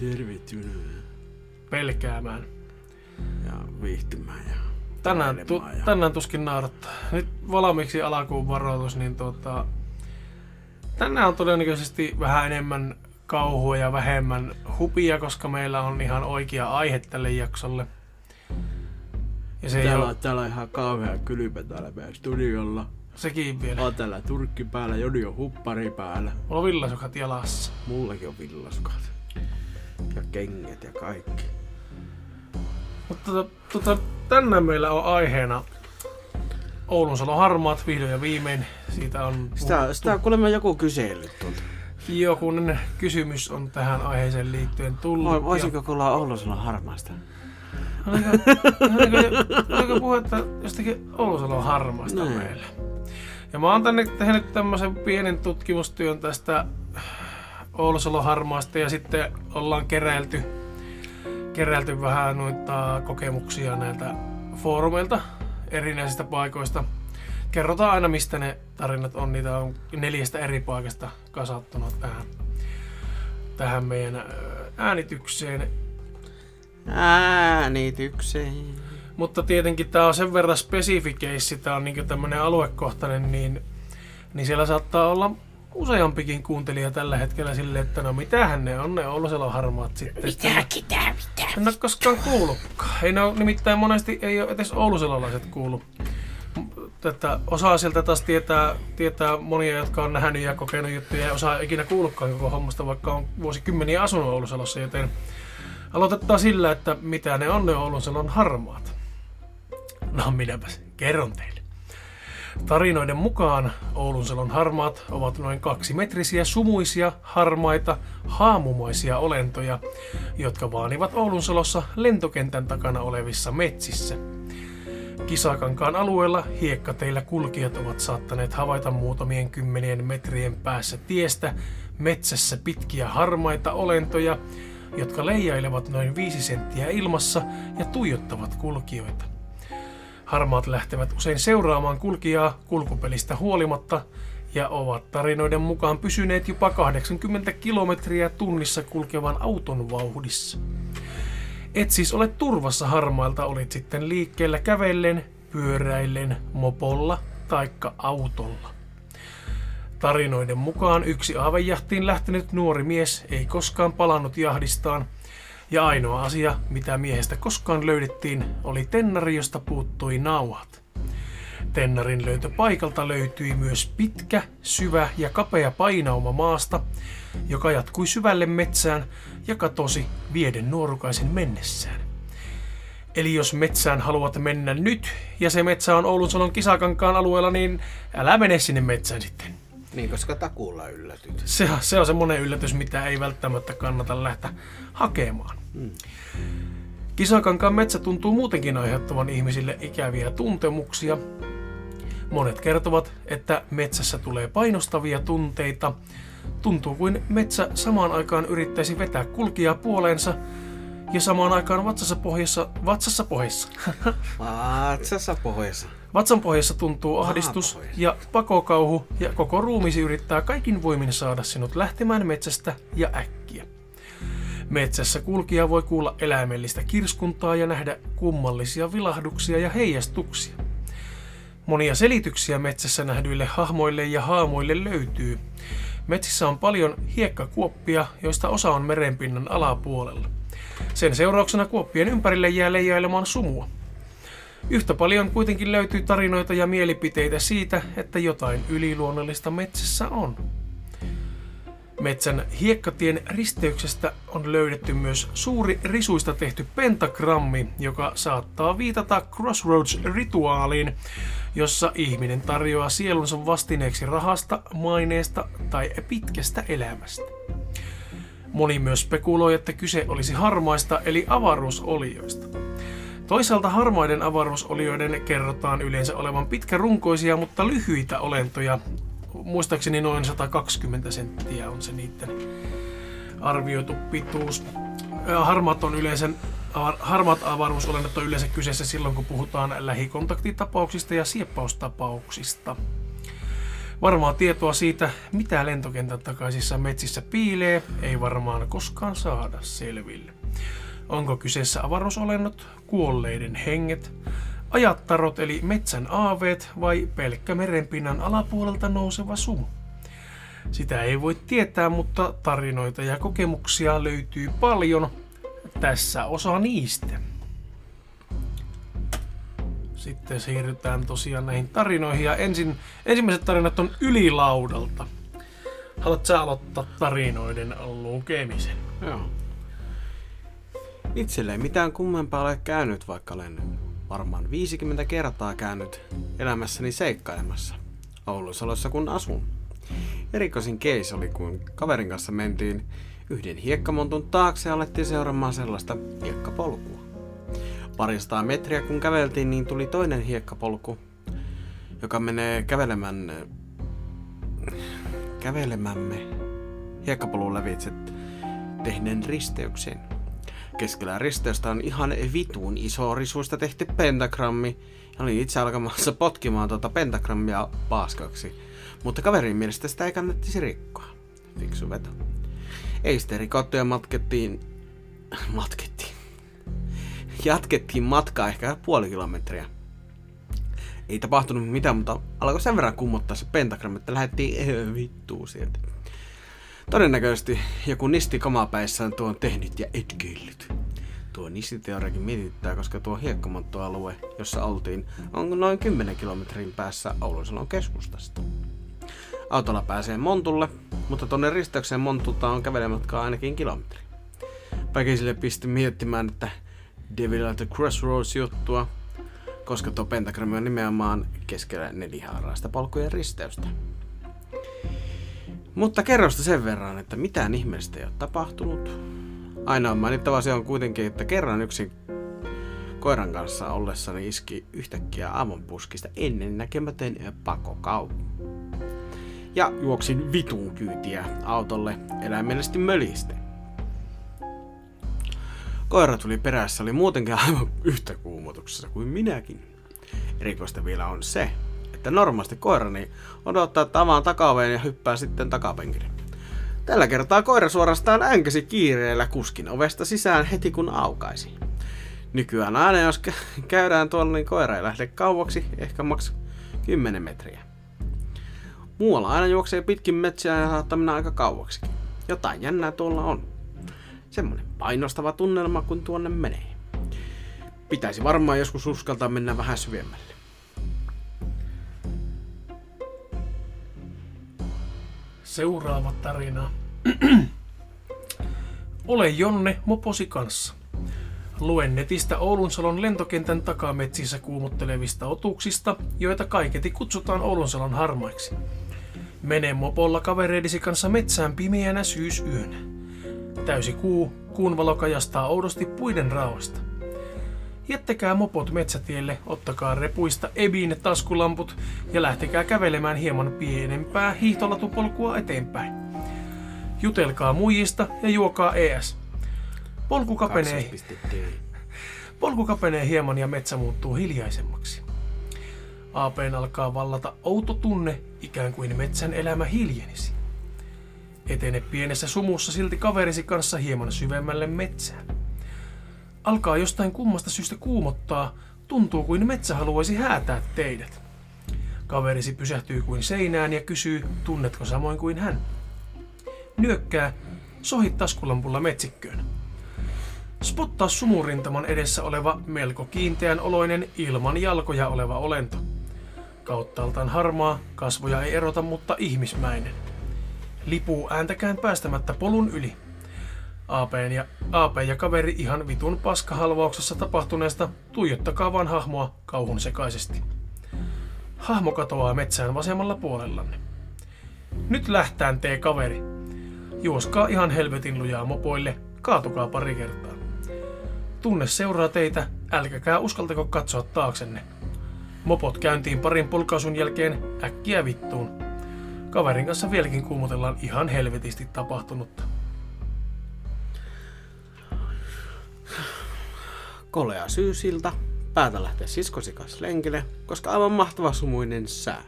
tervetuloa pelkäämään. ja viihtymään ja Tänään, tu, ja- tänään tuskin naurattaa. Nyt valmiiksi alakuun varoitus, niin tuota, tänään on todennäköisesti vähän enemmän kauhua ja vähemmän hupia, koska meillä on ihan oikea aihe tälle jaksolle. Ja se ei Täällä, ole täällä on ihan kauhea kylmä täällä meidän studiolla. sekin vielä. On täällä turkki päällä, Joni on huppari päällä. Mulla on villasukat jalassa. Mullakin on villasukat. Ja kengät ja kaikki. Mutta tota, tota, tänään meillä on aiheena Oulun Salon harmaat vihdoin ja viimein. Siitä on Sitä, sitä on kuulemma joku kysellyt tuolta. jokunen kysymys on tähän aiheeseen liittyen tullut. Voi- Voisiko kuulla Oulusalon harmaasta? Ja oliko, oliko, oliko puhetta jostakin Oulun Salon harmaasta Niin. meillä? Ja mä oon tänne tehnyt tämmöisen pienen tutkimustyön tästä Oulun Salon harmaasta ja sitten ollaan keräilty, keräilty vähän noita kokemuksia näiltä foorumeilta erinäisistä paikoista. Kerrotaan aina, mistä ne tarinat on. Niitä on neljästä eri paikasta kasattuna tähän, tähän meidän äänitykseen. Äänitykseen. Mutta tietenkin tämä on sen verran spesifi keissi, tämä on niin tämmöinen aluekohtainen, niin, niin siellä saattaa olla useampikin kuuntelija tällä hetkellä silleen, että no mitähän ne on, ne Ouluselon harmaat sitten. Mitä, mitä, mitä? En ole koskaan kuullutkaan. Ei ne ole, nimittäin monesti ei ole edes ouluselolaiset kuullut. Tätä, osa sieltä taas tietää, tietää monia, jotka on nähnyt ja kokenut juttuja ja osa ei ikinä kuullutkaan koko hommasta, vaikka on vuosikymmeniä asunut Ouluselossa, joten aloitetaan sillä, että mitä ne on ne Ouluselon harmaat. No minäpäs kerron teille. Tarinoiden mukaan Oulunselon harmaat ovat noin kaksimetrisiä sumuisia, harmaita, haamumaisia olentoja, jotka vaanivat Oulunselossa lentokentän takana olevissa metsissä. Kisakankaan alueella hiekkateillä kulkijat ovat saattaneet havaita muutamien kymmenien metrien päässä tiestä metsässä pitkiä harmaita olentoja, jotka leijailevat noin viisi senttiä ilmassa ja tuijottavat kulkijoita. Harmaat lähtevät usein seuraamaan kulkijaa kulkupelistä huolimatta ja ovat tarinoiden mukaan pysyneet jopa 80 kilometriä tunnissa kulkevan auton vauhdissa. Et siis ole turvassa harmailta, olit sitten liikkeellä kävellen, pyöräillen, mopolla taikka autolla. Tarinoiden mukaan yksi aavejahtiin lähtenyt nuori mies ei koskaan palannut jahdistaan, ja ainoa asia, mitä miehestä koskaan löydettiin, oli tennari, josta puuttui nauhat. Tennarin löytöpaikalta löytyi myös pitkä, syvä ja kapea painauma maasta, joka jatkui syvälle metsään ja katosi vieden nuorukaisen mennessään. Eli jos metsään haluat mennä nyt, ja se metsä on Oulunsalon kisakankaan alueella, niin älä mene sinne metsään sitten. Niin, koska takuulla yllätyt. Se, se on semmoinen yllätys, mitä ei välttämättä kannata lähteä hakemaan. Mm. Kisakankaan metsä tuntuu muutenkin aiheuttavan ihmisille ikäviä tuntemuksia. Monet kertovat, että metsässä tulee painostavia tunteita. Tuntuu kuin metsä samaan aikaan yrittäisi vetää kulkijaa puoleensa ja samaan aikaan vatsassa pohjassa, vatsassa pohjassa, Vatsassa pohjassa. Vatsan pohjassa tuntuu ahdistus ja pakokauhu ja koko ruumiisi yrittää kaikin voimin saada sinut lähtemään metsästä ja äkkiä. Metsässä kulkija voi kuulla eläimellistä kirskuntaa ja nähdä kummallisia vilahduksia ja heijastuksia. Monia selityksiä metsässä nähdyille hahmoille ja haamoille löytyy. Metsissä on paljon hiekkakuoppia, joista osa on merenpinnan alapuolella. Sen seurauksena kuoppien ympärille jää leijailemaan sumua. Yhtä paljon kuitenkin löytyy tarinoita ja mielipiteitä siitä, että jotain yliluonnollista metsässä on. Metsän hiekkatien risteyksestä on löydetty myös suuri risuista tehty pentagrammi, joka saattaa viitata Crossroads-rituaaliin, jossa ihminen tarjoaa sielunsa vastineeksi rahasta, maineesta tai pitkästä elämästä. Moni myös spekuloi, että kyse olisi harmaista eli avaruusolioista. Toisaalta harmaiden avaruusolioiden kerrotaan yleensä olevan pitkärunkoisia, mutta lyhyitä olentoja. Muistaakseni noin 120 senttiä on se niiden arvioitu pituus. Harmaat, on yleensä, harmaat avaruusolennot on yleensä kyseessä silloin, kun puhutaan lähikontaktitapauksista ja sieppaustapauksista. Varmaa tietoa siitä, mitä lentokentän takaisissa metsissä piilee, ei varmaan koskaan saada selville. Onko kyseessä avaruusolennot, kuolleiden henget, ajattarot eli metsän aaveet vai pelkkä merenpinnan alapuolelta nouseva sumu? Sitä ei voi tietää, mutta tarinoita ja kokemuksia löytyy paljon. Tässä osa niistä. Sitten siirrytään tosiaan näihin tarinoihin. Ja ensin, ensimmäiset tarinat on ylilaudalta. Haluatko sä aloittaa tarinoiden lukemisen? Joo. Itselle ei mitään kummempaa ole käynyt, vaikka olen varmaan 50 kertaa käynyt elämässäni seikkailemassa Oulusalossa kun asun. Erikoisin case oli, kun kaverin kanssa mentiin yhden hiekkamontun taakse ja alettiin seuraamaan sellaista hiekkapolkua. Paristaa metriä kun käveltiin, niin tuli toinen hiekkapolku, joka menee kävelemän, kävelemämme hiekkapolun lävitse tehneen risteyksen. Keskellä risteystä on ihan vitun iso risuista tehty pentagrammi. Ja olin itse alkamassa potkimaan tuota pentagrammia paaskaksi. Mutta kaverin mielestä sitä ei kannattaisi rikkoa. Fiksu veto. Ei sitten rikottu ja matkettiin... Matkettiin. Jatkettiin matkaa ehkä puoli kilometriä. Ei tapahtunut mitään, mutta alkoi sen verran kummottaa se pentagrammi, että lähdettiin eh, vittuun sieltä. Todennäköisesti joku nisti kamapäissään tuon tehnyt ja etkeillyt. Tuo nistiteoriakin mietittää, koska tuo hiekkamonttoalue, jossa oltiin, on noin 10 kilometrin päässä Oulunsalon keskustasta. Autolla pääsee Montulle, mutta tonne risteykseen Montulta on kävelematkaa ainakin kilometri. Päkisille pisti miettimään, että Devil at the Crossroads juttua, koska tuo pentagrammi on nimenomaan keskellä nelihaaraista polkujen risteystä. Mutta kerrosta sen verran, että mitään ihmeellistä ei ole tapahtunut. Ainoa mainittava se on kuitenkin, että kerran yksi koiran kanssa ollessani iski yhtäkkiä aavonpuskista ennen näkemätön pakokau. Ja juoksin vitun kyytiä autolle eläimellisesti möliste. Koira tuli perässä, oli muutenkin aivan yhtä kuumotuksessa kuin minäkin. Erikoista vielä on se, että normaalisti koirani odottaa, että avaan takaveen ja hyppää sitten takapenkille. Tällä kertaa koira suorastaan änkäsi kiireellä kuskin ovesta sisään heti kun aukaisi. Nykyään aina jos käydään tuolla, niin koira ei lähde kauaksi, ehkä maks 10 metriä. Muualla aina juoksee pitkin metsiä ja saattaa mennä aika kauaksikin. Jotain jännää tuolla on. Semmonen painostava tunnelma, kun tuonne menee. Pitäisi varmaan joskus uskaltaa mennä vähän syvemmälle. Seuraava tarina. Ole Jonne moposi kanssa. Luen netistä Oulunsalon lentokentän takametsissä kuumottelevista otuksista, joita kaiketi kutsutaan Oulunsalon harmaiksi. Mene mopolla kavereidisi kanssa metsään pimeänä syysyönä. Täysi kuu, kuun valo kajastaa oudosti puiden raoista. Jättäkää mopot metsätielle, ottakaa repuista ebiin taskulamput ja lähtekää kävelemään hieman pienempää hiihtolatupolkua eteenpäin. Jutelkaa muijista ja juokaa ES. Polku kapenee, polku kapenee hieman ja metsä muuttuu hiljaisemmaksi. Aapeen alkaa vallata outo tunne, ikään kuin metsän elämä hiljenisi. Etene pienessä sumussa silti kaverisi kanssa hieman syvemmälle metsään. Alkaa jostain kummasta syystä kuumottaa, tuntuu kuin metsä haluaisi häätää teidät. Kaverisi pysähtyy kuin seinään ja kysyy, tunnetko samoin kuin hän. Nyökkää, sohit taskulampulla metsikköön. Spottaa sumurintaman edessä oleva melko kiinteän oloinen ilman jalkoja oleva olento. Kauttaaltaan harmaa, kasvoja ei erota, mutta ihmismäinen. Lipuu ääntäkään päästämättä polun yli. AP ja, AP ja kaveri ihan vitun paskahalvauksessa tapahtuneesta tuijottakaa vaan hahmoa kauhun sekaisesti. Hahmo katoaa metsään vasemmalla puolellanne. Nyt lähtään tee kaveri. Juoskaa ihan helvetin lujaa mopoille, kaatukaa pari kertaa. Tunne seuraa teitä, älkäkää uskaltako katsoa taaksenne. Mopot käyntiin parin polkaisun jälkeen äkkiä vittuun. Kaverin kanssa vieläkin kuumotellaan ihan helvetisti tapahtunutta. Kolea syysilta, päätä lähteä siskosi lenkille, koska aivan mahtava sumuinen sää.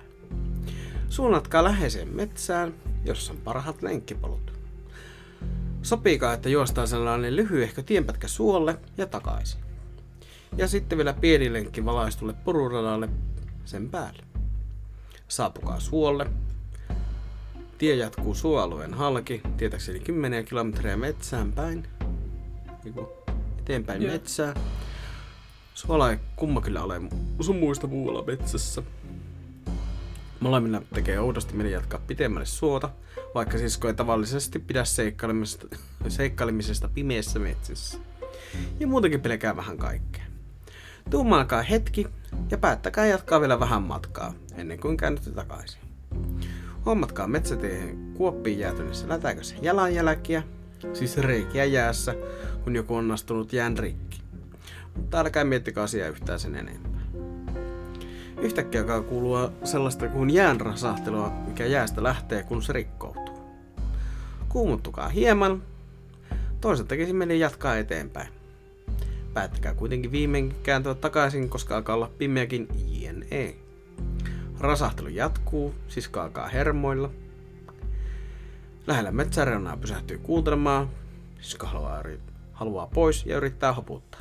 Suunnatkaa läheiseen metsään, jossa on parhaat lenkkipolut. Sopiikaa, että juostaan sellainen lyhyehkö tienpätkä suolle ja takaisin. Ja sitten vielä pieni lenkki valaistulle pururadalle sen päälle. Saapukaa suolle. Tie jatkuu suoalueen halki, tietääkseni 10 kilometriä metsään päin. Eteenpäin Joo. metsään. Suola ei kumma kyllä ole sun muista muualla metsässä. Molemmilla tekee oudosti mieli jatkaa pitemmälle suota, vaikka sisko ei tavallisesti pidä seikkailemisesta, seikkailemisesta pimeässä metsissä. Ja muutenkin pelkää vähän kaikkea. Tummalkaa hetki ja päättäkää jatkaa vielä vähän matkaa, ennen kuin käännytte takaisin. Hommatkaa metsätiehen kuoppiin jäätyneessä lätäkössä jalanjälkiä, siis reikiä jäässä, kun joku on astunut jään rikki. Mutta älkää miettikää asiaa yhtään sen enempää. Yhtäkkiä alkaa kuulua sellaista kuin jään rasahtelua, mikä jäästä lähtee, kun se rikkoutuu. Kuumuttukaa hieman. Toisaalta tekisi mieli jatkaa eteenpäin. Päättäkää kuitenkin viimeinkin kääntyä takaisin, koska alkaa olla pimeäkin jne. Rasahtelu jatkuu, sisko alkaa hermoilla. Lähellä metsäreunaa pysähtyy kuuntelemaan. Sisko haluaa, haluaa pois ja yrittää hoputtaa.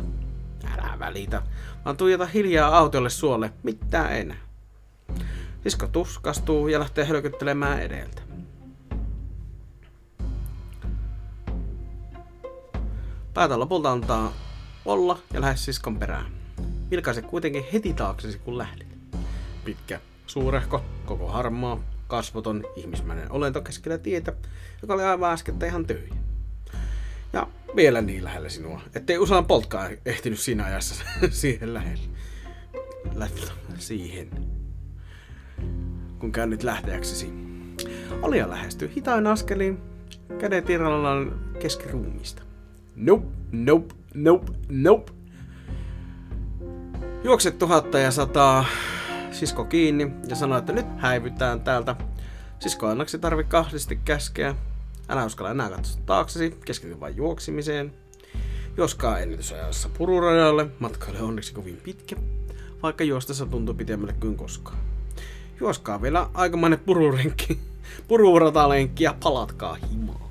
Älä välitä, vaan tuijota hiljaa autolle suolle, mitään enää. Sisko tuskastuu ja lähtee hölkyttelemään edeltä. Päätä lopulta antaa olla ja lähde siskon perään. Vilkaise kuitenkin heti taaksesi kun lähdit. Pitkä, suurehko, koko harmaa, kasvoton, ihmismäinen olento keskellä tietä, joka oli aivan äskettä ihan tyhjä. Ja vielä niin lähellä sinua, ettei usean poltkaa ehtinyt siinä ajassa siihen lähelle. Läht, siihen. Kun käynnit lähteäksesi. Alia lähestyy hitain askelin, kädet irrallaan keskiruumista. Nope, nope, nope, nope. Juokset tuhatta ja sataa sisko kiinni ja sanoo, että nyt häivytään täältä. Sisko annaksi tarvi kahdesti käskeä. Älä uskalla enää katsoa taaksesi, keskity vain juoksimiseen. Joskaan ennätysajassa pururajalle, matka oli onneksi kovin pitkä, vaikka juostessa tuntuu pitemmälle kuin koskaan. Juoskaa vielä aikamoinen pururenkki, pururatalenkki ja palatkaa himaan.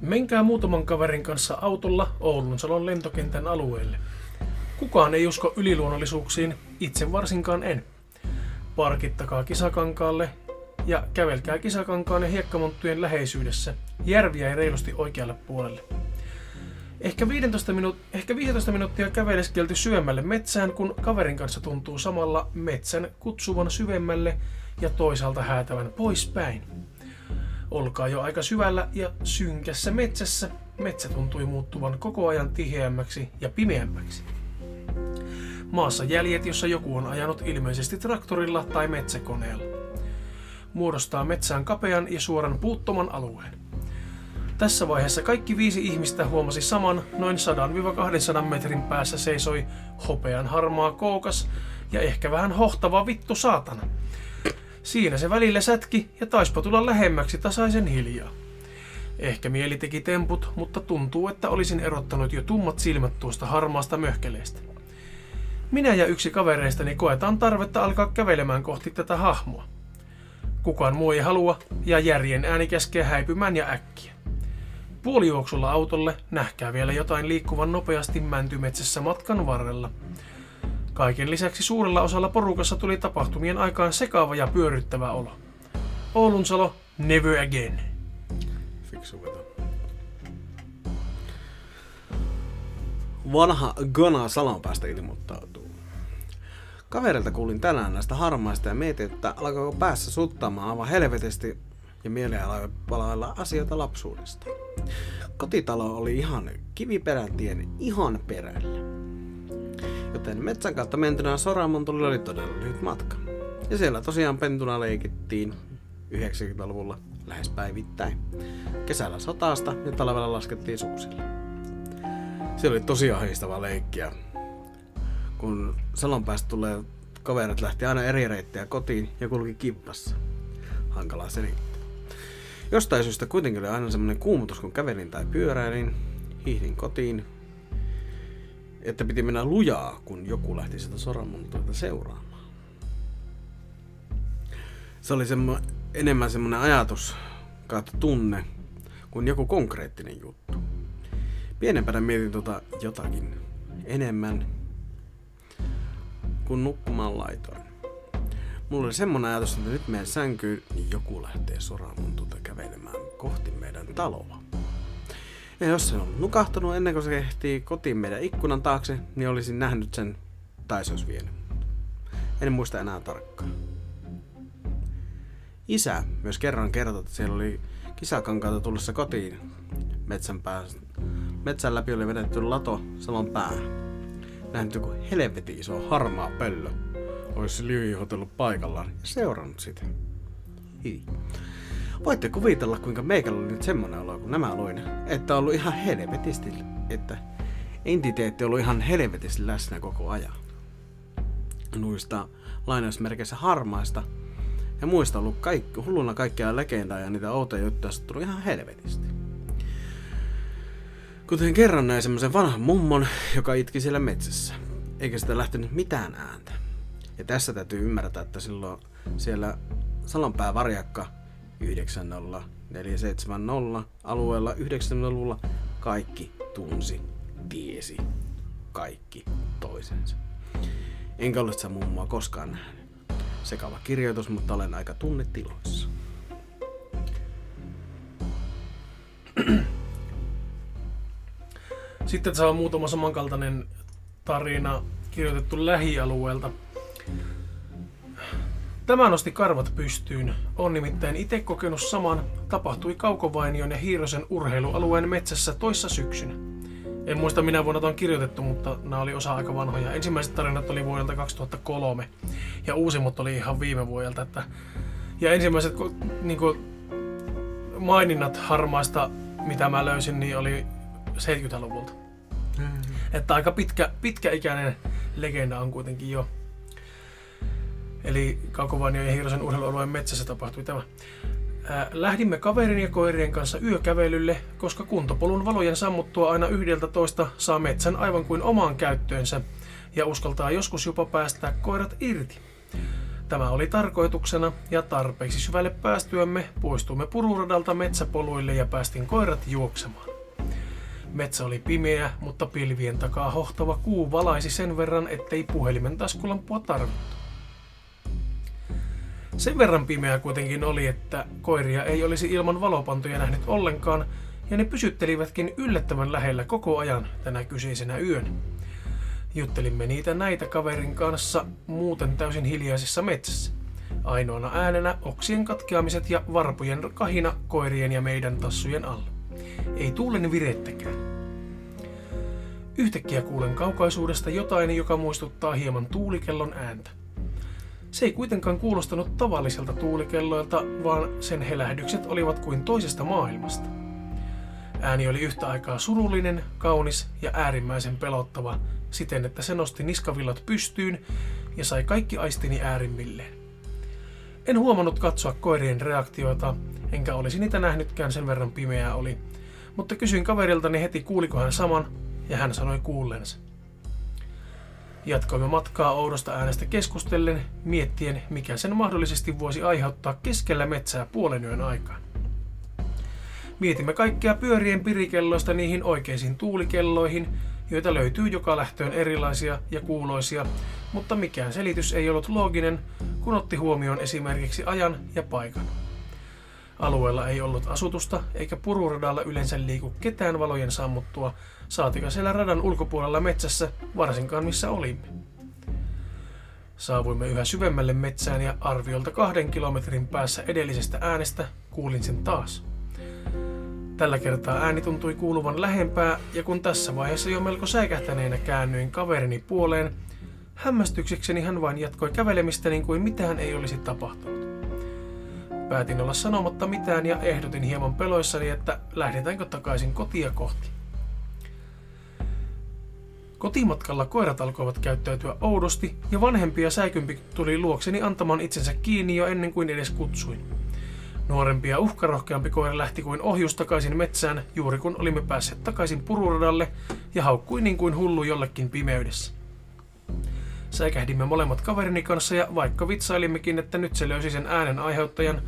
Menkää muutaman kaverin kanssa autolla Oulunsalon lentokentän alueelle. Kukaan ei usko yliluonnollisuuksiin, itse varsinkaan en. Parkittakaa kisakankaalle ja kävelkää kisakankaan ja hiekkamonttujen läheisyydessä. Järviä ei reilusti oikealle puolelle. Ehkä 15, minuut- ehkä 15 minuuttia käveleskelty syvemmälle metsään, kun kaverin kanssa tuntuu samalla metsän kutsuvan syvemmälle ja toisaalta häätävän poispäin. Olkaa jo aika syvällä ja synkässä metsässä. Metsä tuntui muuttuvan koko ajan tiheämmäksi ja pimeämmäksi. Maassa jäljet, jossa joku on ajanut ilmeisesti traktorilla tai metsäkoneella. Muodostaa metsään kapean ja suoran puuttoman alueen. Tässä vaiheessa kaikki viisi ihmistä huomasi saman noin 100-200 metrin päässä seisoi hopean harmaa koukas ja ehkä vähän hohtava vittu saatana. Siinä se välillä sätki ja taispa tulla lähemmäksi tasaisen hiljaa. Ehkä mieli teki temput, mutta tuntuu, että olisin erottanut jo tummat silmät tuosta harmaasta möhkeleestä. Minä ja yksi kavereistani koetaan tarvetta alkaa kävelemään kohti tätä hahmoa. Kukaan muu ei halua, ja järjen ääni käskee häipymään ja äkkiä. Puolijuoksulla autolle nähkää vielä jotain liikkuvan nopeasti mäntymetsässä matkan varrella. Kaiken lisäksi suurella osalla porukassa tuli tapahtumien aikaan sekaava ja pyörryttävä olo. Oulunsalo, never again. Fiksu veto. Vanha Gana Salonpäästä ilmoittautuu. Kaverilta kuulin tänään näistä harmaista ja mietin, että alkoiko päässä suttaamaan aivan helvetisti ja mieleen palailla asioita lapsuudesta. Kotitalo oli ihan kiviperän tien ihan perällä. Joten metsän kautta mentynä Soramontulle oli todella lyhyt matka. Ja siellä tosiaan pentuna leikittiin 90-luvulla lähes päivittäin. Kesällä sataasta ja talvella laskettiin suksilla. Se oli tosi ahistava leikkiä. Kun Salonpäästä tulee kaverit lähti aina eri reittejä kotiin ja kulki kippassa. Hankalaa selittää. Jostain syystä kuitenkin oli aina semmonen kuumutus, kun kävelin tai pyöräilin. Hiihdin kotiin. että piti mennä lujaa, kun joku lähti sitä soramuntuita seuraamaan. Se oli semmo, enemmän semmoinen ajatus kautta tunne kuin joku konkreettinen juttu. Pienempänä mietin tota jotakin enemmän kuin nukkumaan laitoin. Mulla oli semmonen ajatus, että nyt meidän sänkyyn, niin joku lähtee soramuntuta kävelemään kohti meidän taloa. Ja jos se on nukahtanut ennen kuin se ehtii kotiin meidän ikkunan taakse, niin olisin nähnyt sen tai se olisi vienyt. En muista enää tarkkaan. Isä myös kerran kertoi, että siellä oli kisakankaita tullessa kotiin metsän päästä. Metsän läpi oli vedetty lato salon päähän. Nähnyt joku helvetin iso harmaa pöllö. Olisi liuihotellut paikallaan ja seurannut sitä. Hi. Voitte kuvitella, kuinka meikällä oli nyt semmonen olo, kun nämä luin, että on ollut ihan helvetisti, että entiteetti on ollut ihan helvetisti läsnä koko ajan. Nuista lainausmerkeissä harmaista ja muista ollut kaikki, hulluna kaikkea legendaa ja niitä outoja juttuja tullut ihan helvetisti. Kuten kerran näin semmoisen vanhan mummon, joka itki siellä metsässä, eikä sitä lähtenyt mitään ääntä. Ja tässä täytyy ymmärtää, että silloin siellä Salonpää varjakka 90470 alueella 90-luvulla kaikki tunsi, tiesi kaikki toisensa. Enkä ole sitä mummoa koskaan nähnyt. Sekava kirjoitus, mutta olen aika tunnetiloissa. Sitten on muutama samankaltainen tarina kirjoitettu lähialueelta. Tämä nosti karvat pystyyn. On nimittäin itse kokenut saman. Tapahtui Kaukovainion ja Hiirosen urheilualueen metsässä toissa syksynä. En muista minä vuonna tuon kirjoitettu, mutta nämä oli osa aika vanhoja. Ensimmäiset tarinat oli vuodelta 2003 ja uusimmat oli ihan viime vuodelta. Että... Ja ensimmäiset niin kuin, maininnat harmaista, mitä mä löysin, niin oli 70-luvulta. Mm-hmm. Että aika pitkä, pitkäikäinen legenda on kuitenkin jo. Eli Kaukovainio ja Hiirosen urheilualueen metsässä tapahtui tämä. Lähdimme kaverin ja koirien kanssa yökävelylle, koska kuntopolun valojen sammuttua aina yhdeltä toista saa metsän aivan kuin omaan käyttöönsä ja uskaltaa joskus jopa päästää koirat irti. Tämä oli tarkoituksena ja tarpeeksi syvälle päästyämme poistuimme pururadalta metsäpoluille ja päästin koirat juoksemaan. Metsä oli pimeä, mutta pilvien takaa hohtava kuu valaisi sen verran, ettei puhelimen taskulampua tarvittu. Sen verran pimeä kuitenkin oli, että koiria ei olisi ilman valopantoja nähnyt ollenkaan, ja ne pysyttelivätkin yllättävän lähellä koko ajan tänä kyseisenä yön. Juttelimme niitä näitä kaverin kanssa muuten täysin hiljaisessa metsässä. Ainoana äänenä oksien katkeamiset ja varpujen kahina koirien ja meidän tassujen alla. Ei tuulen virettäkään. Yhtäkkiä kuulen kaukaisuudesta jotain, joka muistuttaa hieman tuulikellon ääntä. Se ei kuitenkaan kuulostanut tavalliselta tuulikelloilta, vaan sen helähdykset olivat kuin toisesta maailmasta. Ääni oli yhtä aikaa surullinen, kaunis ja äärimmäisen pelottava, siten että se nosti niskavillat pystyyn ja sai kaikki aistini äärimmilleen. En huomannut katsoa koirien reaktioita, enkä olisi niitä nähnytkään sen verran pimeää oli, mutta kysyin kaveriltani heti kuuliko hän saman, ja hän sanoi kuulleensa. Jatkoimme matkaa oudosta äänestä keskustellen, miettien, mikä sen mahdollisesti voisi aiheuttaa keskellä metsää puolen yön aikaan. Mietimme kaikkea pyörien pirikelloista niihin oikeisiin tuulikelloihin, joita löytyy joka lähtöön erilaisia ja kuuloisia, mutta mikään selitys ei ollut looginen, kun otti huomioon esimerkiksi ajan ja paikan. Alueella ei ollut asutusta, eikä pururadalla yleensä liiku ketään valojen sammuttua, saatika siellä radan ulkopuolella metsässä, varsinkaan missä olimme. Saavuimme yhä syvemmälle metsään ja arviolta kahden kilometrin päässä edellisestä äänestä kuulin sen taas. Tällä kertaa ääni tuntui kuuluvan lähempää, ja kun tässä vaiheessa jo melko säikähtäneenä käännyin kaverini puoleen, hämmästyksekseni hän vain jatkoi kävelemistä niin kuin mitään ei olisi tapahtunut. Päätin olla sanomatta mitään ja ehdotin hieman peloissani, että lähdetäänkö takaisin kotia kohti. Kotimatkalla koirat alkoivat käyttäytyä oudosti ja vanhempi ja säikympi tuli luokseni antamaan itsensä kiinni jo ennen kuin edes kutsuin. Nuorempi ja uhkarohkeampi koira lähti kuin ohjus takaisin metsään, juuri kun olimme päässeet takaisin pururadalle ja haukkui niin kuin hullu jollekin pimeydessä. Säikähdimme molemmat kaverini kanssa ja vaikka vitsailimmekin, että nyt se löysi sen äänen aiheuttajan,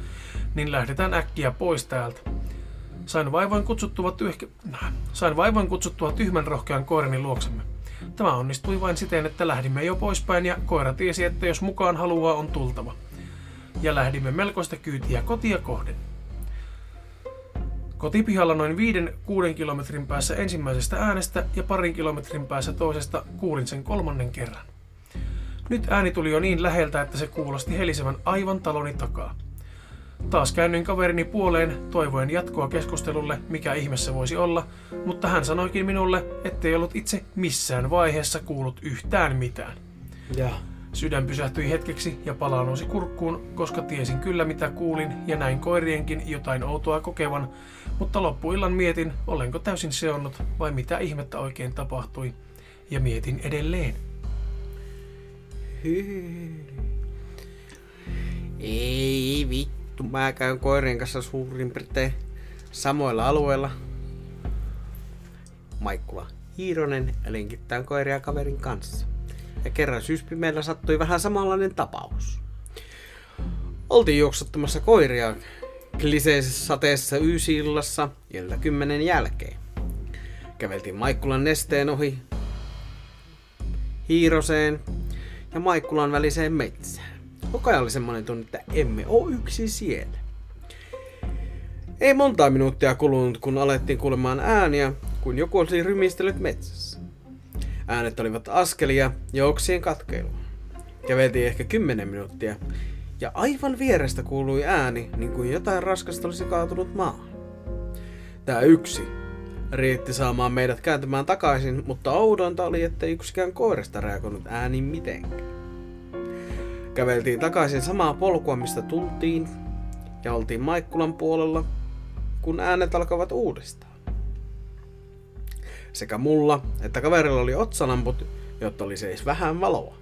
niin lähdetään äkkiä pois täältä. Sain vaivoin kutsuttua, tyhkä... Sain vaivoin kutsuttua tyhmän rohkean koirani luoksemme. Tämä onnistui vain siten, että lähdimme jo poispäin ja koira tiesi, että jos mukaan haluaa, on tultava. Ja lähdimme melkoista kyytiä kotia kohden. Kotipihalla noin 5-6 kilometrin päässä ensimmäisestä äänestä ja parin kilometrin päässä toisesta kuulin sen kolmannen kerran. Nyt ääni tuli jo niin läheltä, että se kuulosti helisevän aivan taloni takaa. Taas käännyin kaverini puoleen, toivoen jatkoa keskustelulle, mikä ihmeessä voisi olla, mutta hän sanoikin minulle, ettei ollut itse missään vaiheessa kuullut yhtään mitään. Ja. Sydän pysähtyi hetkeksi ja pala nousi kurkkuun, koska tiesin kyllä mitä kuulin ja näin koirienkin jotain outoa kokevan, mutta loppuillan mietin, olenko täysin seonnut vai mitä ihmettä oikein tapahtui. Ja mietin edelleen. Ei vittu, mä käyn koirien kanssa suurin piirtein samoilla alueilla. Maikkula Hiironen linkittää koiria kaverin kanssa. Ja kerran meillä sattui vähän samanlainen tapaus. Oltiin juoksuttamassa koiria kliseisessä sateessa yysillassa ilta kymmenen jälkeen. Käveltiin Maikkulan nesteen ohi Hiiroseen ja Maikkulan väliseen metsään. Koko ajan oli semmoinen tunne, että emme oo yksi siellä. Ei monta minuuttia kulunut, kun alettiin kuulemaan ääniä, kun joku olisi rymistellyt metsässä. Äänet olivat askelia ja oksien katkeilua. Käveltiin ehkä 10 minuuttia, ja aivan vierestä kuului ääni, niin kuin jotain raskasta olisi kaatunut maahan. Tää yksi riitti saamaan meidät kääntymään takaisin, mutta oudointa oli, että yksikään koirasta reagoinut ääni mitenkään. Käveltiin takaisin samaa polkua, mistä tultiin, ja oltiin Maikkulan puolella, kun äänet alkavat uudestaan. Sekä mulla että kaverilla oli otsalamput, jotta oli seis vähän valoa.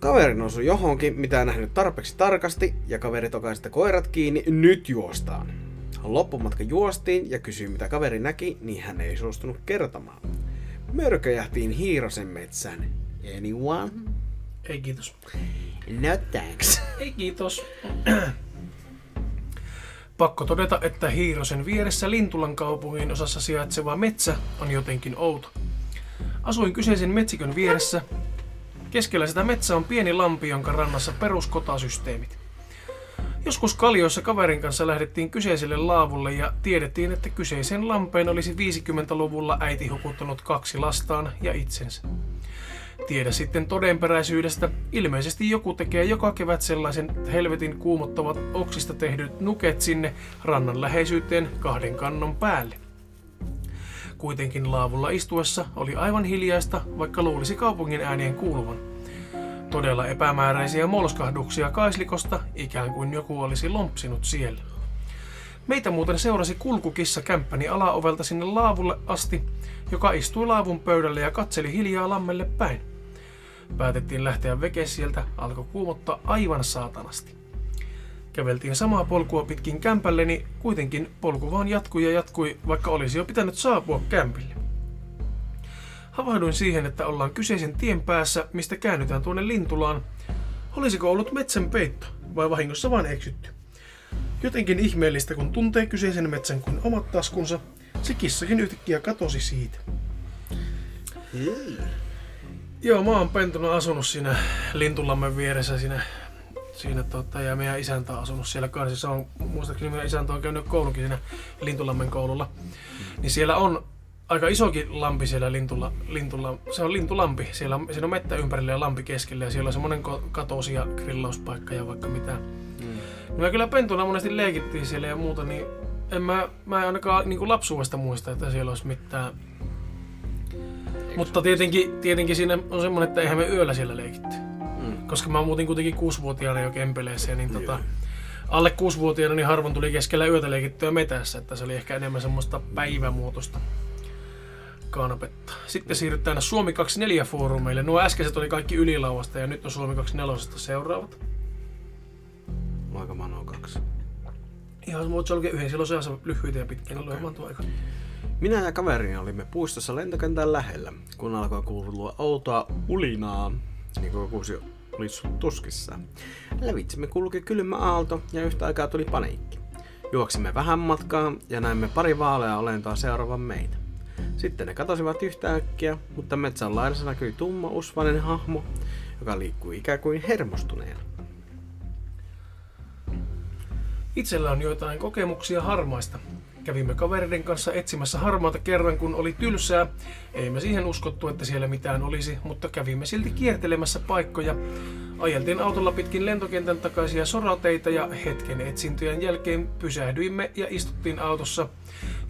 Kaveri osui johonkin, mitä ei nähnyt tarpeeksi tarkasti, ja kaveri tokaisi koirat kiinni, nyt juostaan. Loppumatka juostiin ja kysyi mitä kaveri näki, niin hän ei suostunut kertomaan. Mörköjähtiin Hiirosen metsään. Anyone? Ei kiitos. No thanks. Ei kiitos. Pakko todeta, että Hiirosen vieressä Lintulan kaupungin osassa sijaitseva metsä on jotenkin outo. Asuin kyseisen metsikön vieressä. Keskellä sitä metsää on pieni lampi, jonka rannassa peruskotasysteemit. Joskus Kaljoissa kaverin kanssa lähdettiin kyseiselle laavulle ja tiedettiin, että kyseisen lampeen olisi 50-luvulla äiti hukuttanut kaksi lastaan ja itsensä. Tiedä sitten todenperäisyydestä. Ilmeisesti joku tekee joka kevät sellaisen helvetin kuumottavat oksista tehdyt nuket sinne rannan läheisyyteen kahden kannon päälle. Kuitenkin laavulla istuessa oli aivan hiljaista, vaikka luulisi kaupungin äänien kuuluvan. Todella epämääräisiä molskahduksia kaislikosta, ikään kuin joku olisi lompsinut siellä. Meitä muuten seurasi kulkukissa kämppäni alaovelta sinne laavulle asti, joka istui laavun pöydälle ja katseli hiljaa lammelle päin. Päätettiin lähteä veke sieltä, alkoi kuumottaa aivan saatanasti. Käveltiin samaa polkua pitkin kämpälleni, niin kuitenkin polku vaan jatkui ja jatkui, vaikka olisi jo pitänyt saapua kämpille. Havahduin siihen, että ollaan kyseisen tien päässä, mistä käännytään tuonne Lintulaan. Olisiko ollut metsän peitto vai vahingossa vain eksytty? Jotenkin ihmeellistä, kun tuntee kyseisen metsän kuin omat taskunsa, se kissakin yhtäkkiä katosi siitä. Hei. Joo, mä oon pentuna asunut siinä Lintulammen vieressä siinä, siinä tota, ja meidän isäntä on asunut siellä kanssa. Se on, muistaakseni meidän isäntä on käynyt koulunkin siinä Lintulammen koululla. Niin siellä on aika isokin lampi siellä Lintula, Lintula, se on Lintulampi. Siellä, siinä on mettä ympärillä ja lampi keskellä ja siellä on semmonen katosi ja grillauspaikka ja vaikka mitä. Me kyllä pentuna monesti leikittiin siellä ja muuta, niin en mä, mä en ainakaan niin kuin lapsuudesta muista, että siellä olisi mitään. Mutta tietenkin, tietenkin siinä on semmoinen, että eihän me yöllä siellä leikitty. Mm. Koska mä muutin kuitenkin kuusivuotiaana jo kempeleeseen, niin tota, alle kuusivuotiaana niin harvoin tuli keskellä yötä leikittyä metässä, että se oli ehkä enemmän semmoista päivämuotoista kanapetta. Sitten siirrytään Suomi 24 foorumeille. Nuo äskeiset oli kaikki ylilauasta ja nyt on Suomi 24 seuraavat. Moikka Mano 2. Ihan voit solkea yhden, siellä on seassa lyhyitä ja pitkiä, okay. tuo aika. Minä ja kaverini olimme puistossa lentokentän lähellä, kun alkoi kuulua outoa ulinaa, niin kuin kuusi oli tuskissa. Lävitsemme kulki kylmä aalto ja yhtä aikaa tuli paniikki. Juoksimme vähän matkaa ja näimme pari vaalea olentoa seuraavan meitä. Sitten ne katosivat yhtäkkiä, mutta metsän laidassa näkyi tumma usvainen hahmo, joka liikkui ikään kuin hermostuneena. Itsellä on joitain kokemuksia harmaista. Kävimme kavereiden kanssa etsimässä harmaata kerran, kun oli tylsää. Ei me siihen uskottu, että siellä mitään olisi, mutta kävimme silti kiertelemässä paikkoja. Ajeltiin autolla pitkin lentokentän takaisia sorateita ja hetken etsintöjen jälkeen pysähdyimme ja istuttiin autossa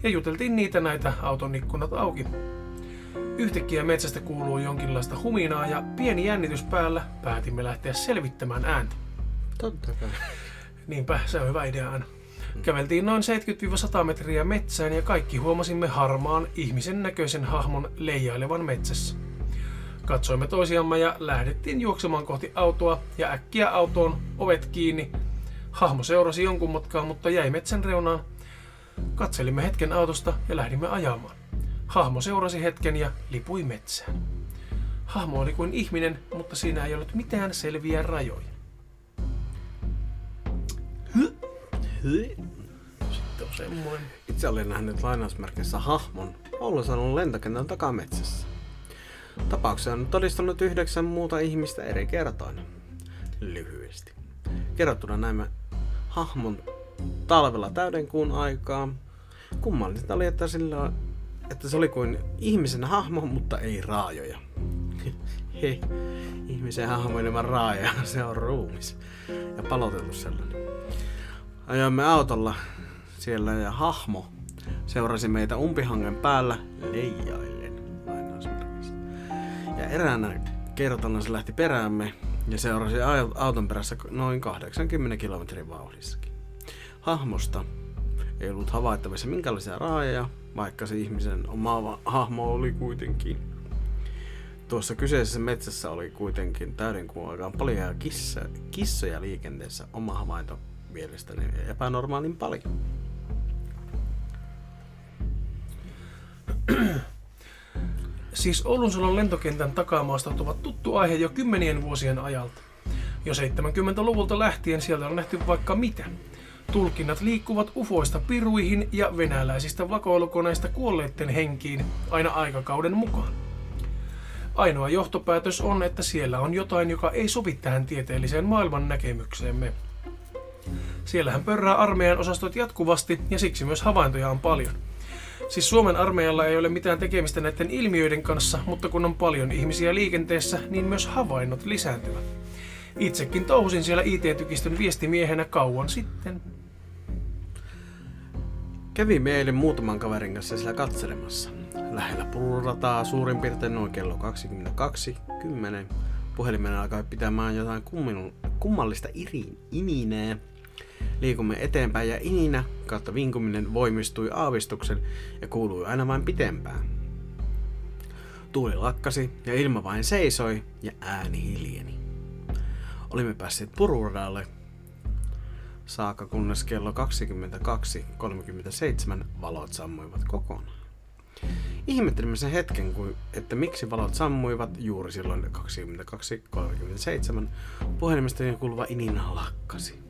ja juteltiin niitä näitä auton ikkunat auki. Yhtäkkiä metsästä kuuluu jonkinlaista huminaa ja pieni jännitys päällä päätimme lähteä selvittämään ääntä. Totta kai. Niinpä, se on hyvä idea aina. Käveltiin noin 70-100 metriä metsään ja kaikki huomasimme harmaan ihmisen näköisen hahmon leijailevan metsässä. Katsoimme toisiamme ja lähdettiin juoksemaan kohti autoa ja äkkiä autoon ovet kiinni. Hahmo seurasi jonkun matkaa, mutta jäi metsän reunaan. Katselimme hetken autosta ja lähdimme ajamaan. Hahmo seurasi hetken ja lipui metsään. Hahmo oli kuin ihminen, mutta siinä ei ollut mitään selviä rajoja. Sitten on semmoinen. Itse olen nähnyt lainausmerkissä hahmon Oulun lentokentän takametsässä. Tapauksen on todistanut yhdeksän muuta ihmistä eri kertoina. Lyhyesti. Kerrottuna näemme hahmon talvella täydenkuun aikaa. Kummallista oli, että, sillä, että se oli kuin ihmisen hahmo, mutta ei raajoja. He, ihmisen hahmo ilman raajoja, se on ruumis. Ja paloteltu sellainen. Ajoimme autolla siellä ja hahmo seurasi meitä umpihangen päällä leijaillen. Ja eräänä kertona se lähti peräämme ja seurasi auton perässä noin 80 kilometrin vauhdissakin. Hahmosta ei ollut havaittavissa minkälaisia raajoja, vaikka se ihmisen oma hahmo oli kuitenkin. Tuossa kyseisessä metsässä oli kuitenkin täydenkuun aikaan paljon kissa, kissoja liikenteessä oma havainto mielestäni epänormaalin paljon. Siis Oulunsalon lentokentän takamaastot ovat tuttu aihe jo kymmenien vuosien ajalta. Jo 70-luvulta lähtien sieltä on nähty vaikka mitä. Tulkinnat liikkuvat ufoista piruihin ja venäläisistä vakoilukoneista kuolleiden henkiin aina aikakauden mukaan. Ainoa johtopäätös on, että siellä on jotain, joka ei sovi tähän tieteelliseen maailman näkemykseemme. Siellähän pörrää armeijan osastot jatkuvasti ja siksi myös havaintoja on paljon. Siis Suomen armeijalla ei ole mitään tekemistä näiden ilmiöiden kanssa, mutta kun on paljon ihmisiä liikenteessä, niin myös havainnot lisääntyvät. Itsekin touhusin siellä IT-tykistön viestimiehenä kauan sitten. Kävi eilen muutaman kaverin kanssa siellä katselemassa. Lähellä pullorataa suurin piirtein noin kello 22.10. Puhelimen alkoi pitämään jotain kummallista iri, ininää Liikumme eteenpäin ja ininä kautta vinkuminen voimistui aavistuksen ja kuului aina vain pitempään. Tuuli lakkasi ja ilma vain seisoi ja ääni hiljeni. Olimme päässeet pururadalle saakka kunnes kello 22.37 valot sammuivat kokonaan. Ihmettelimme sen hetken, että miksi valot sammuivat juuri silloin 22.37 puhelimesta kuuluva ininä lakkasi.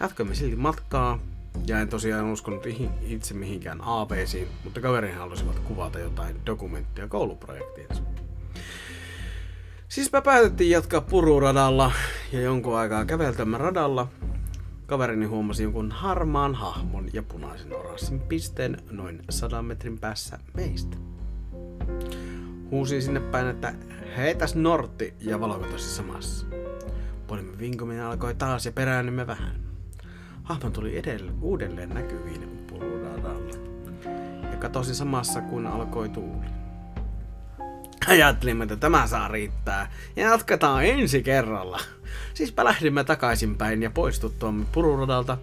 Jatkoimme silti matkaa, ja en tosiaan uskonut itse mihinkään ABCiin, mutta kaverin halusivat kuvata jotain dokumenttia kouluprojektiinsa. Siis me päätettiin jatkaa pururadalla ja jonkun aikaa käveltämme radalla. Kaverini huomasi jonkun harmaan hahmon ja punaisen oranssin pisteen noin sadan metrin päässä meistä. Huusin sinne päin, että heitäs nortti ja valokotosi samassa. Polimme vinkuminen alkoi taas ja peräännymme vähän. Hahmo tuli edelle, uudelleen näkyviin puludadalla ja katosi samassa kun alkoi tuuli. Ajattelimme, että tämä saa riittää ja jatketaan ensi kerralla. Siispä lähdimme takaisinpäin ja poistuttuamme pururadalta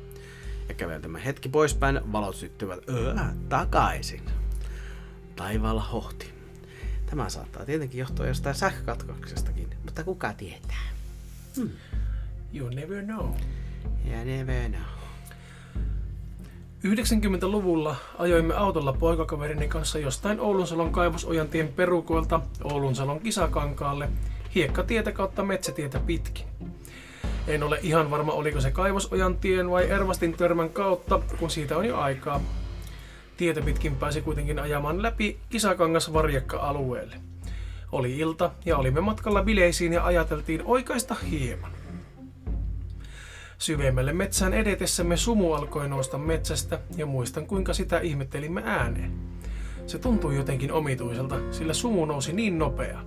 ja käveltämme hetki poispäin, valot syttyvät öö, takaisin. Taivaalla hohti. Tämä saattaa tietenkin johtua jostain sähkökatkoksestakin, mutta kuka tietää? Hmm. You never know. Yeah, never know. 90-luvulla ajoimme autolla poikakaverini kanssa jostain Oulunsalon kaivosojantien perukoilta Oulunsalon kisakankaalle hiekkatietä kautta metsätietä pitkin. En ole ihan varma, oliko se kaivosojantien vai Ervastin törmän kautta, kun siitä on jo aikaa. Tietä pitkin pääsi kuitenkin ajamaan läpi kisakangas varjekka-alueelle. Oli ilta ja olimme matkalla bileisiin ja ajateltiin oikaista hieman. Syvemmälle metsään edetessämme sumu alkoi nousta metsästä ja muistan kuinka sitä ihmettelimme ääneen. Se tuntui jotenkin omituiselta, sillä sumu nousi niin nopea.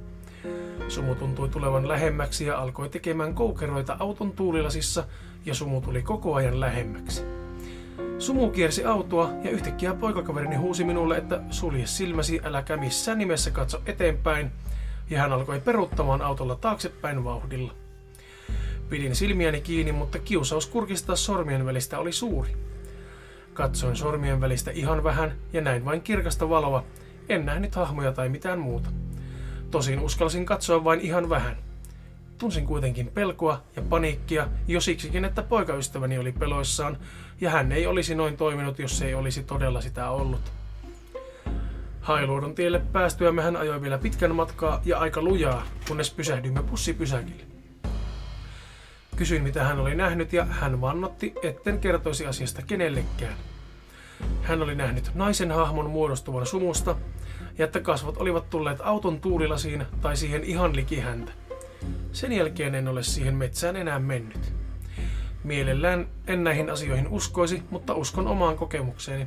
Sumu tuntui tulevan lähemmäksi ja alkoi tekemään koukeroita auton tuulilasissa ja sumu tuli koko ajan lähemmäksi. Sumu kiersi autoa ja yhtäkkiä poikakaverini huusi minulle, että sulje silmäsi, äläkä missään nimessä katso eteenpäin, ja hän alkoi peruuttamaan autolla taaksepäin vauhdilla. Pidin silmiäni kiinni, mutta kiusaus kurkistaa sormien välistä oli suuri. Katsoin sormien välistä ihan vähän ja näin vain kirkasta valoa. En nähnyt hahmoja tai mitään muuta. Tosin uskalsin katsoa vain ihan vähän. Tunsin kuitenkin pelkoa ja paniikkia jo siksikin, että poikaystäväni oli peloissaan ja hän ei olisi noin toiminut, jos ei olisi todella sitä ollut. Hailuodon tielle päästyä hän ajoi vielä pitkän matkaa ja aika lujaa, kunnes pysähdyimme bussipysäkille. Kysyin mitä hän oli nähnyt ja hän vannotti, etten kertoisi asiasta kenellekään. Hän oli nähnyt naisen hahmon muodostuvan sumusta ja että kasvot olivat tulleet auton tuulilasiin tai siihen ihan liki häntä. Sen jälkeen en ole siihen metsään enää mennyt. Mielellään en näihin asioihin uskoisi, mutta uskon omaan kokemukseeni.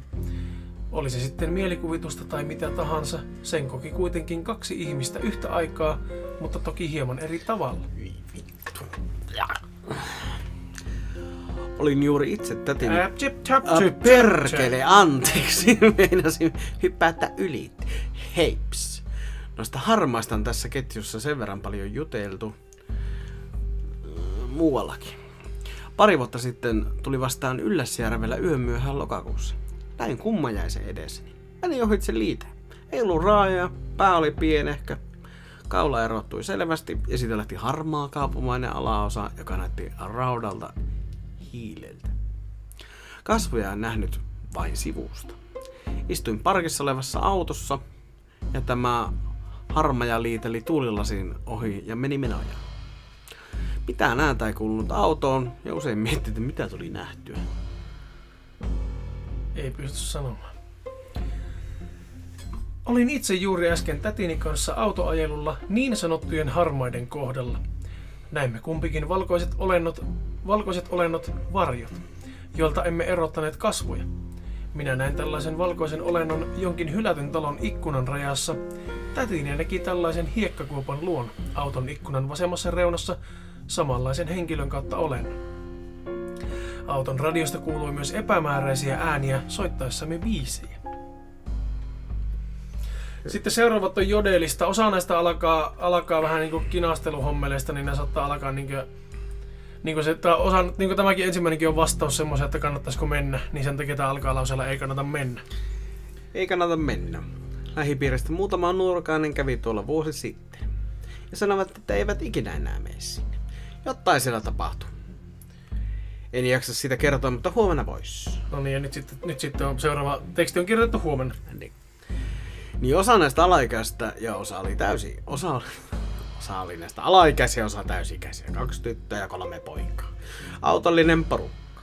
Oli se sitten mielikuvitusta tai mitä tahansa, sen koki kuitenkin kaksi ihmistä yhtä aikaa, mutta toki hieman eri tavalla. Olin juuri itse tätini... Ää, chip, chap, Ah, chip, perkele, chip. anteeksi. Meinasin hypätä yli. Heips. Noista harmaista on tässä ketjussa sen verran paljon juteltu. Muuallakin. Pari vuotta sitten tuli vastaan Ylläsjärvellä yön myöhään lokakuussa. Näin kummajaisen edessäni. Menin ohitse liite. Ei ollut raajaa, pää oli pienehkö. Kaula erottui selvästi ja siitä lähti harmaa kaupumainen alaosa, joka näytti raudalta hiileltä. Kasvoja en nähnyt vain sivusta. Istuin parkissa olevassa autossa ja tämä harmaja liiteli tuulilasin ohi ja meni menoja. Mitään ääntä ei kuulunut autoon ja usein mietin, että mitä tuli nähtyä. Ei pysty sanomaan. Olin itse juuri äsken tätini kanssa autoajelulla niin sanottujen harmaiden kohdalla. Näimme kumpikin valkoiset olennot, valkoiset olennot varjot, joilta emme erottaneet kasvoja. Minä näin tällaisen valkoisen olennon jonkin hylätyn talon ikkunan rajassa. Tätini näki tällaisen hiekkakuopan luon auton ikkunan vasemmassa reunassa samanlaisen henkilön kautta olennon. Auton radiosta kuului myös epämääräisiä ääniä soittaessamme biisejä. Sitten seuraavat on jodelista. Osa näistä alkaa, alkaa vähän niin kuin kinasteluhommeleista, niin ne saattaa alkaa niin kuin, niin kuin se, tää osa, niin kuin tämäkin ensimmäinenkin on vastaus semmoisen, että kannattaisiko mennä, niin sen takia tämä alkaa lauseella ei kannata mennä. Ei kannata mennä. Lähipiiristä muutama nuorukainen kävi tuolla vuosi sitten. Ja sanovat, että eivät ikinä enää mene sinne. Jotain siellä tapahtuu. En jaksa sitä kertoa, mutta huomenna pois. No niin, ja nyt sitten, nyt sitten on seuraava teksti on kirjoitettu huomenna. Niin. Niin osa näistä alaikäistä ja osa oli täysi, osa, osa oli näistä alaikäisiä, osa täysikäisiä. Kaksi tyttöä ja kolme poikaa. Autollinen porukka.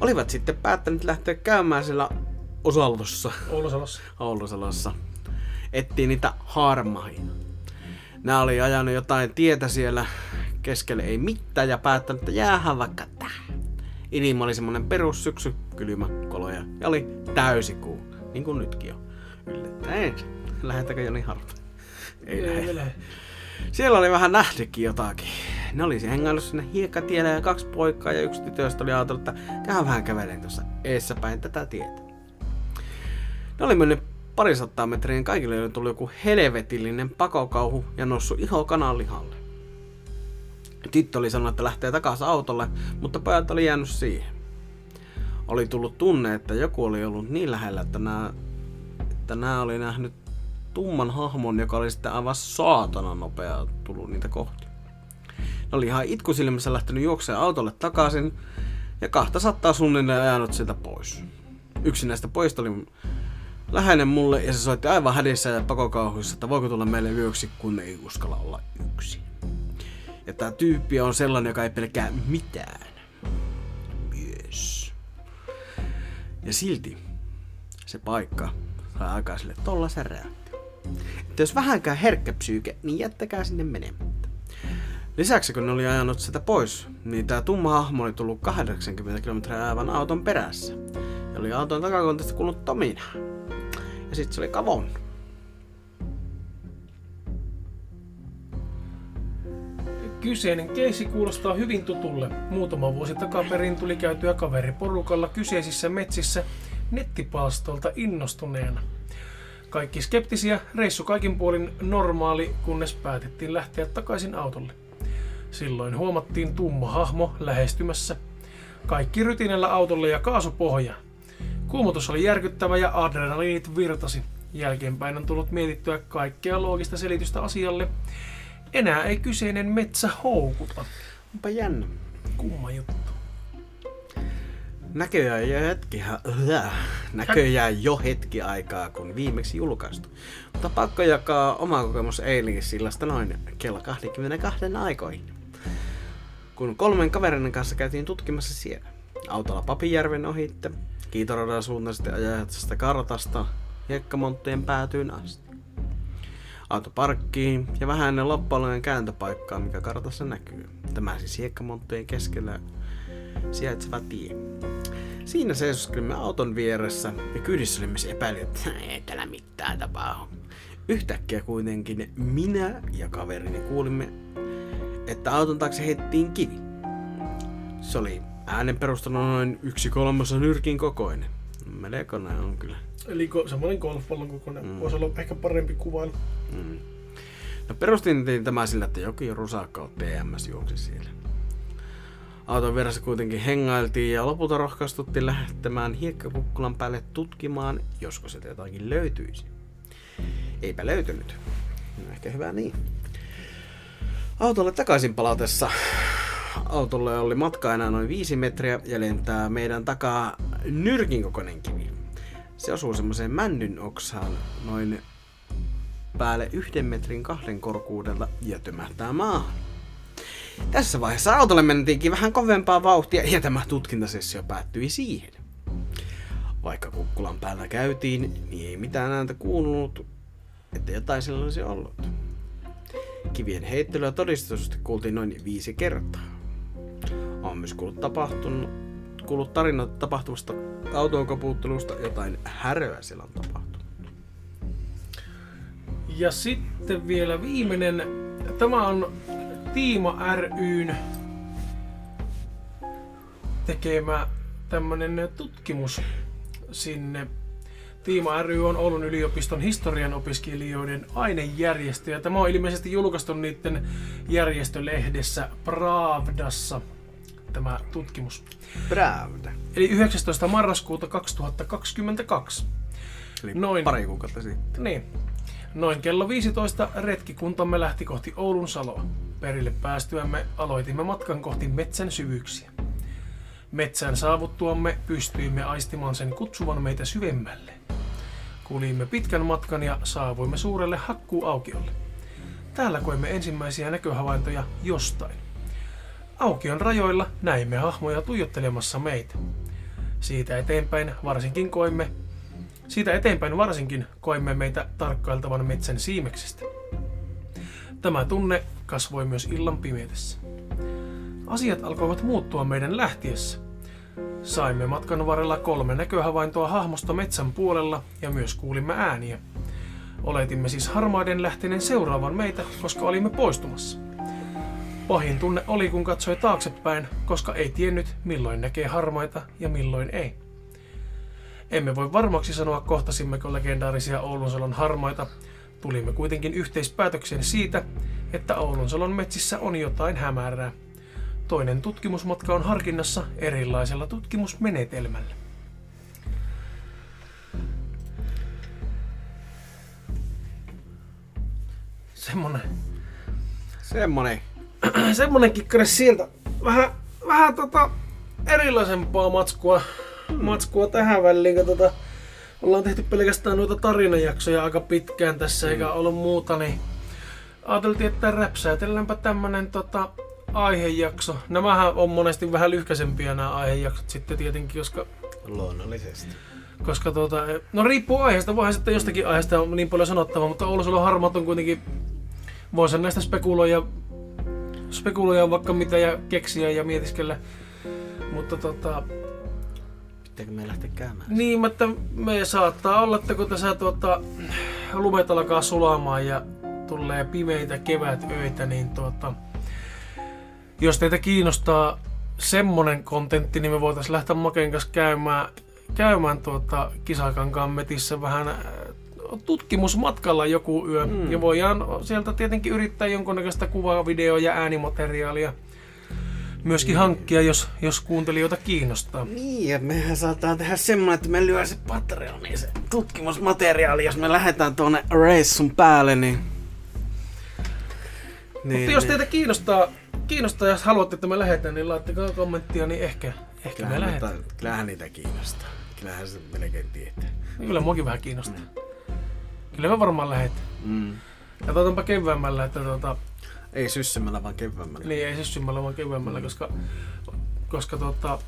Olivat sitten päättäneet lähteä käymään siellä Osallossa, Oulusalossa. Oulusalossa. Ettiin niitä harmaita. Nämä oli ajanut jotain tietä siellä keskelle ei mitään ja päättänyt, että jäähän vaikka tähän. Ilma oli semmonen perussyksy, kylmä koloja ja oli täysikuu, niin kuin nytkin on. Yllättäen. Lähetäkö Joni harva? Ei lähde. Ei lähde. Siellä oli vähän nähtykin jotakin. Ne olisi hengailut sinne hiekkatielle ja kaksi poikaa ja yksi tytöistä oli ajatellut, että käy vähän käveleen tuossa eessä päin tätä tietä. Ne oli mennyt parisataa metriä kaikille oli tullut joku helvetillinen pakokauhu ja noussut iho kananlihalle. Tyttö oli sanonut, että lähtee takaisin autolle, mutta pojat oli jäänyt siihen. Oli tullut tunne, että joku oli ollut niin lähellä, että nämä, että nämä oli nähnyt tumman hahmon, joka oli sitten aivan saatana nopea tullut niitä kohti. Ne oli ihan itkusilmässä lähtenyt juokseen autolle takaisin ja kahta sattaa suunnilleen ajanut sieltä pois. yksi näistä pojista oli läheinen mulle ja se soitti aivan hädissä ja pakokauhuissa, että voiko tulla meille yöksi, kun ei uskalla olla yksin. Ja tää tyyppi on sellainen, joka ei pelkää mitään. Yes. Ja silti se paikka sai aikaa sille tolla se reaktio. Että jos vähänkään herkkä psyyke, niin jättäkää sinne menemättä. Lisäksi kun ne oli ajanut sitä pois, niin tää tumma hahmo oli tullut 80 kilometriä aivan auton perässä. Ja oli auton takakontista kuullut tomina. Ja sit se oli kavonnut. Kyseinen keissi kuulostaa hyvin tutulle. Muutama vuosi takaperin tuli käytyä kaveriporukalla kyseisissä metsissä nettipalstolta innostuneena. Kaikki skeptisiä, reissu kaikin puolin normaali, kunnes päätettiin lähteä takaisin autolle. Silloin huomattiin tumma hahmo lähestymässä. Kaikki rytinällä autolle ja kaasupohja. Kuumotus oli järkyttävä ja adrenaliinit virtasi. Jälkeenpäin on tullut mietittyä kaikkea loogista selitystä asialle. Enää ei kyseinen metsä houkuta. Onpa jännä. Kumma juttu. Näköjään jo hetki, näköjään jo hetki aikaa, kun viimeksi julkaistu. Mutta pakko jakaa oma kokemus eilen sillasta noin kello 22 aikoihin. Kun kolmen kaverin kanssa käytiin tutkimassa siellä. Autolla Papijärven ohitte, Kiitoradan suuntaisesti ajajatsesta kartasta, hiekkamonttujen päätyyn asti. Auto parkkiin ja vähän ennen loppualueen kääntöpaikkaa, mikä kartassa näkyy. Tämä siis hiekkamonttujen keskellä sijaitseva tie. Siinä seisoskelimme auton vieressä ja kyydissä oli myös epäili, että ei täällä mitään tapahdu. Yhtäkkiä kuitenkin minä ja kaverini kuulimme, että auton taakse heittiin kivi. Se oli äänen perusteella noin yksi kolmasosa nyrkin kokoinen. Melkoinen on kyllä. Eli ko- semmoinen golfpallon kokoinen. Mm. Voisi olla ehkä parempi kuvailu. Mm. No perustin tämä sillä, että jokin rusakka on TMS juoksi siellä. Auton vieressä kuitenkin hengailtiin ja lopulta rohkaistuttiin lähettämään hiekkakukkulan päälle tutkimaan, josko se jotakin löytyisi. Eipä löytynyt. No ehkä hyvä niin. Autolle takaisin palatessa autolle oli matka enää noin 5 metriä ja lentää meidän takaa nyrkin kokoinen kivi. Se osuu semmoiseen männyn oksaan noin päälle yhden metrin kahden korkuudella ja tömähtää maahan. Tässä vaiheessa autolle mentiinkin vähän kovempaa vauhtia ja tämä tutkintasessio päättyi siihen. Vaikka kukkulan päällä käytiin, niin ei mitään ääntä kuulunut, että jotain sillä olisi ollut. Kivien heittelyä todistusti kuultiin noin viisi kertaa. On myös kuullut, tapahtunut, kuullut tarinat tapahtuvasta auton koputtelusta, jotain häröä siellä on tapahtunut. Ja sitten vielä viimeinen. Tämä on Tiima ryn tekemä tämmönen tutkimus sinne. Tiima ry on Oulun yliopiston historian opiskelijoiden ainejärjestö ja tämä on ilmeisesti julkaistu niiden järjestölehdessä Pravdassa tämä tutkimus. Pravda. Eli 19. marraskuuta 2022. Eli Noin. pari kuukautta sitten. Niin. Noin kello 15 retkikuntamme lähti kohti Oulun Saloa. Perille päästyämme aloitimme matkan kohti metsän syvyyksiä. Metsään saavuttuamme pystyimme aistimaan sen kutsuvan meitä syvemmälle. Kulimme pitkän matkan ja saavuimme suurelle hakkuuaukiolle. Täällä koimme ensimmäisiä näköhavaintoja jostain. Aukion rajoilla näimme hahmoja tuijottelemassa meitä. Siitä eteenpäin varsinkin koimme siitä eteenpäin varsinkin koimme meitä tarkkailtavan metsän siimeksestä. Tämä tunne kasvoi myös illan pimeydessä. Asiat alkoivat muuttua meidän lähtiessä. Saimme matkan varrella kolme näköhavaintoa hahmosta metsän puolella ja myös kuulimme ääniä. Oletimme siis harmaiden lähteneen seuraavan meitä, koska olimme poistumassa. Pahin tunne oli, kun katsoi taaksepäin, koska ei tiennyt, milloin näkee harmaita ja milloin ei. Emme voi varmaksi sanoa kohtasimmeko legendaarisia Oulunsalon harmaita, tulimme kuitenkin yhteispäätökseen siitä, että Oulunsalon metsissä on jotain hämärää. Toinen tutkimusmatka on harkinnassa erilaisella tutkimusmenetelmällä. Semmonen. Semmonen. Semmonen kikkare sieltä. Vähän, vähän tota erilaisempaa matskua matskua tähän väliin, tota, ollaan tehty pelkästään noita tarinajaksoja aika pitkään tässä, mm. eikä ollut muuta, niin ajateltiin, että räpsäytelläänpä tämmönen tota, aihejakso. Nämähän on monesti vähän lyhkäisempiä nämä aihejaksot sitten tietenkin, koska Luonnollisesti. koska tuota, no riippuu aiheesta, voihan sitten jostakin aiheesta on niin paljon sanottavaa, mutta Oulusulla harmat on kuitenkin, voisin näistä spekuloida, spekuloida vaikka mitä ja keksiä ja mietiskellä. Mutta tota, Pitääkö me lähteä käymään? niin, että me saattaa olla, että kun tässä tuota, lumet alkaa sulamaan ja tulee pimeitä kevätöitä, niin tuota, jos teitä kiinnostaa semmonen kontentti, niin me voitaisiin lähteä Maken kanssa käymään, käymään tuota Kisakankaan metissä vähän äh, tutkimusmatkalla joku yö. Mm. Mm. Ja voidaan sieltä tietenkin yrittää jonkunnäköistä kuvaa, video ja äänimateriaalia myöskin hankkia, jos, jos kuuntelijoita kiinnostaa. Niin, ja mehän saattaa tehdä semmoinen, että me lyö se Patreoniin se tutkimusmateriaali, jos me lähdetään tuonne reissun päälle, niin... Niin, Mutta jos teitä kiinnostaa, kiinnostaa, jos haluatte, että me lähdetään, niin laittakaa kommenttia, niin ehkä, ehkä me lähdetään. niitä, kyllähän niitä kiinnostaa. Kyllähän se melkein tietää. Kyllä muakin vähän kiinnostaa. Kyllä me varmaan lähdetään. Mm. Katsotaanpa keväämällä, että tuota, Ei syssymällä, vaan keväämällä. niin ei syssymällä vaan keväämällä, koska, koska tuota,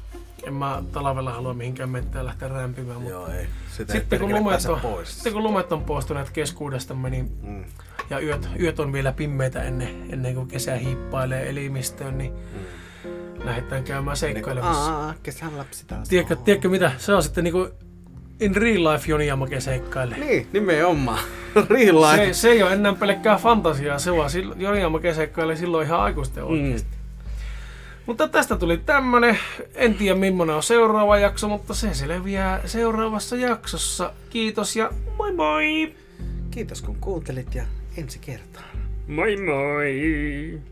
en mä talvella halua mihinkään mettään lähteä rämpimään. Mutta Joo, ei. Sitä sitten, kun lumet on, pois. sitten kun lumet on poistuneet keskuudestamme, niin, Mm. ja yöt, yöt on vielä pimmeitä ennen, ennen kuin kesä hiippailee elimistöön, niin Mm. lähdetään käymään seikkailemassa. Aa, kesän lapsi taas. Tiedätkö, tiedätkö mitä? Se on sitten niinku in real life Joni Jamake seikkailee. Niin, nimenomaan. Real life. Se, se ei ole enää pelkkää fantasiaa, se vaan Jamake seikkailee silloin ihan aikuisten oikeasti. Mm. Mutta tästä tuli tämmönen, en tiedä millainen on seuraava jakso, mutta se selviää seuraavassa jaksossa. Kiitos ja moi moi! Kiitos kun kuuntelit ja ensi kertaan. Moi moi!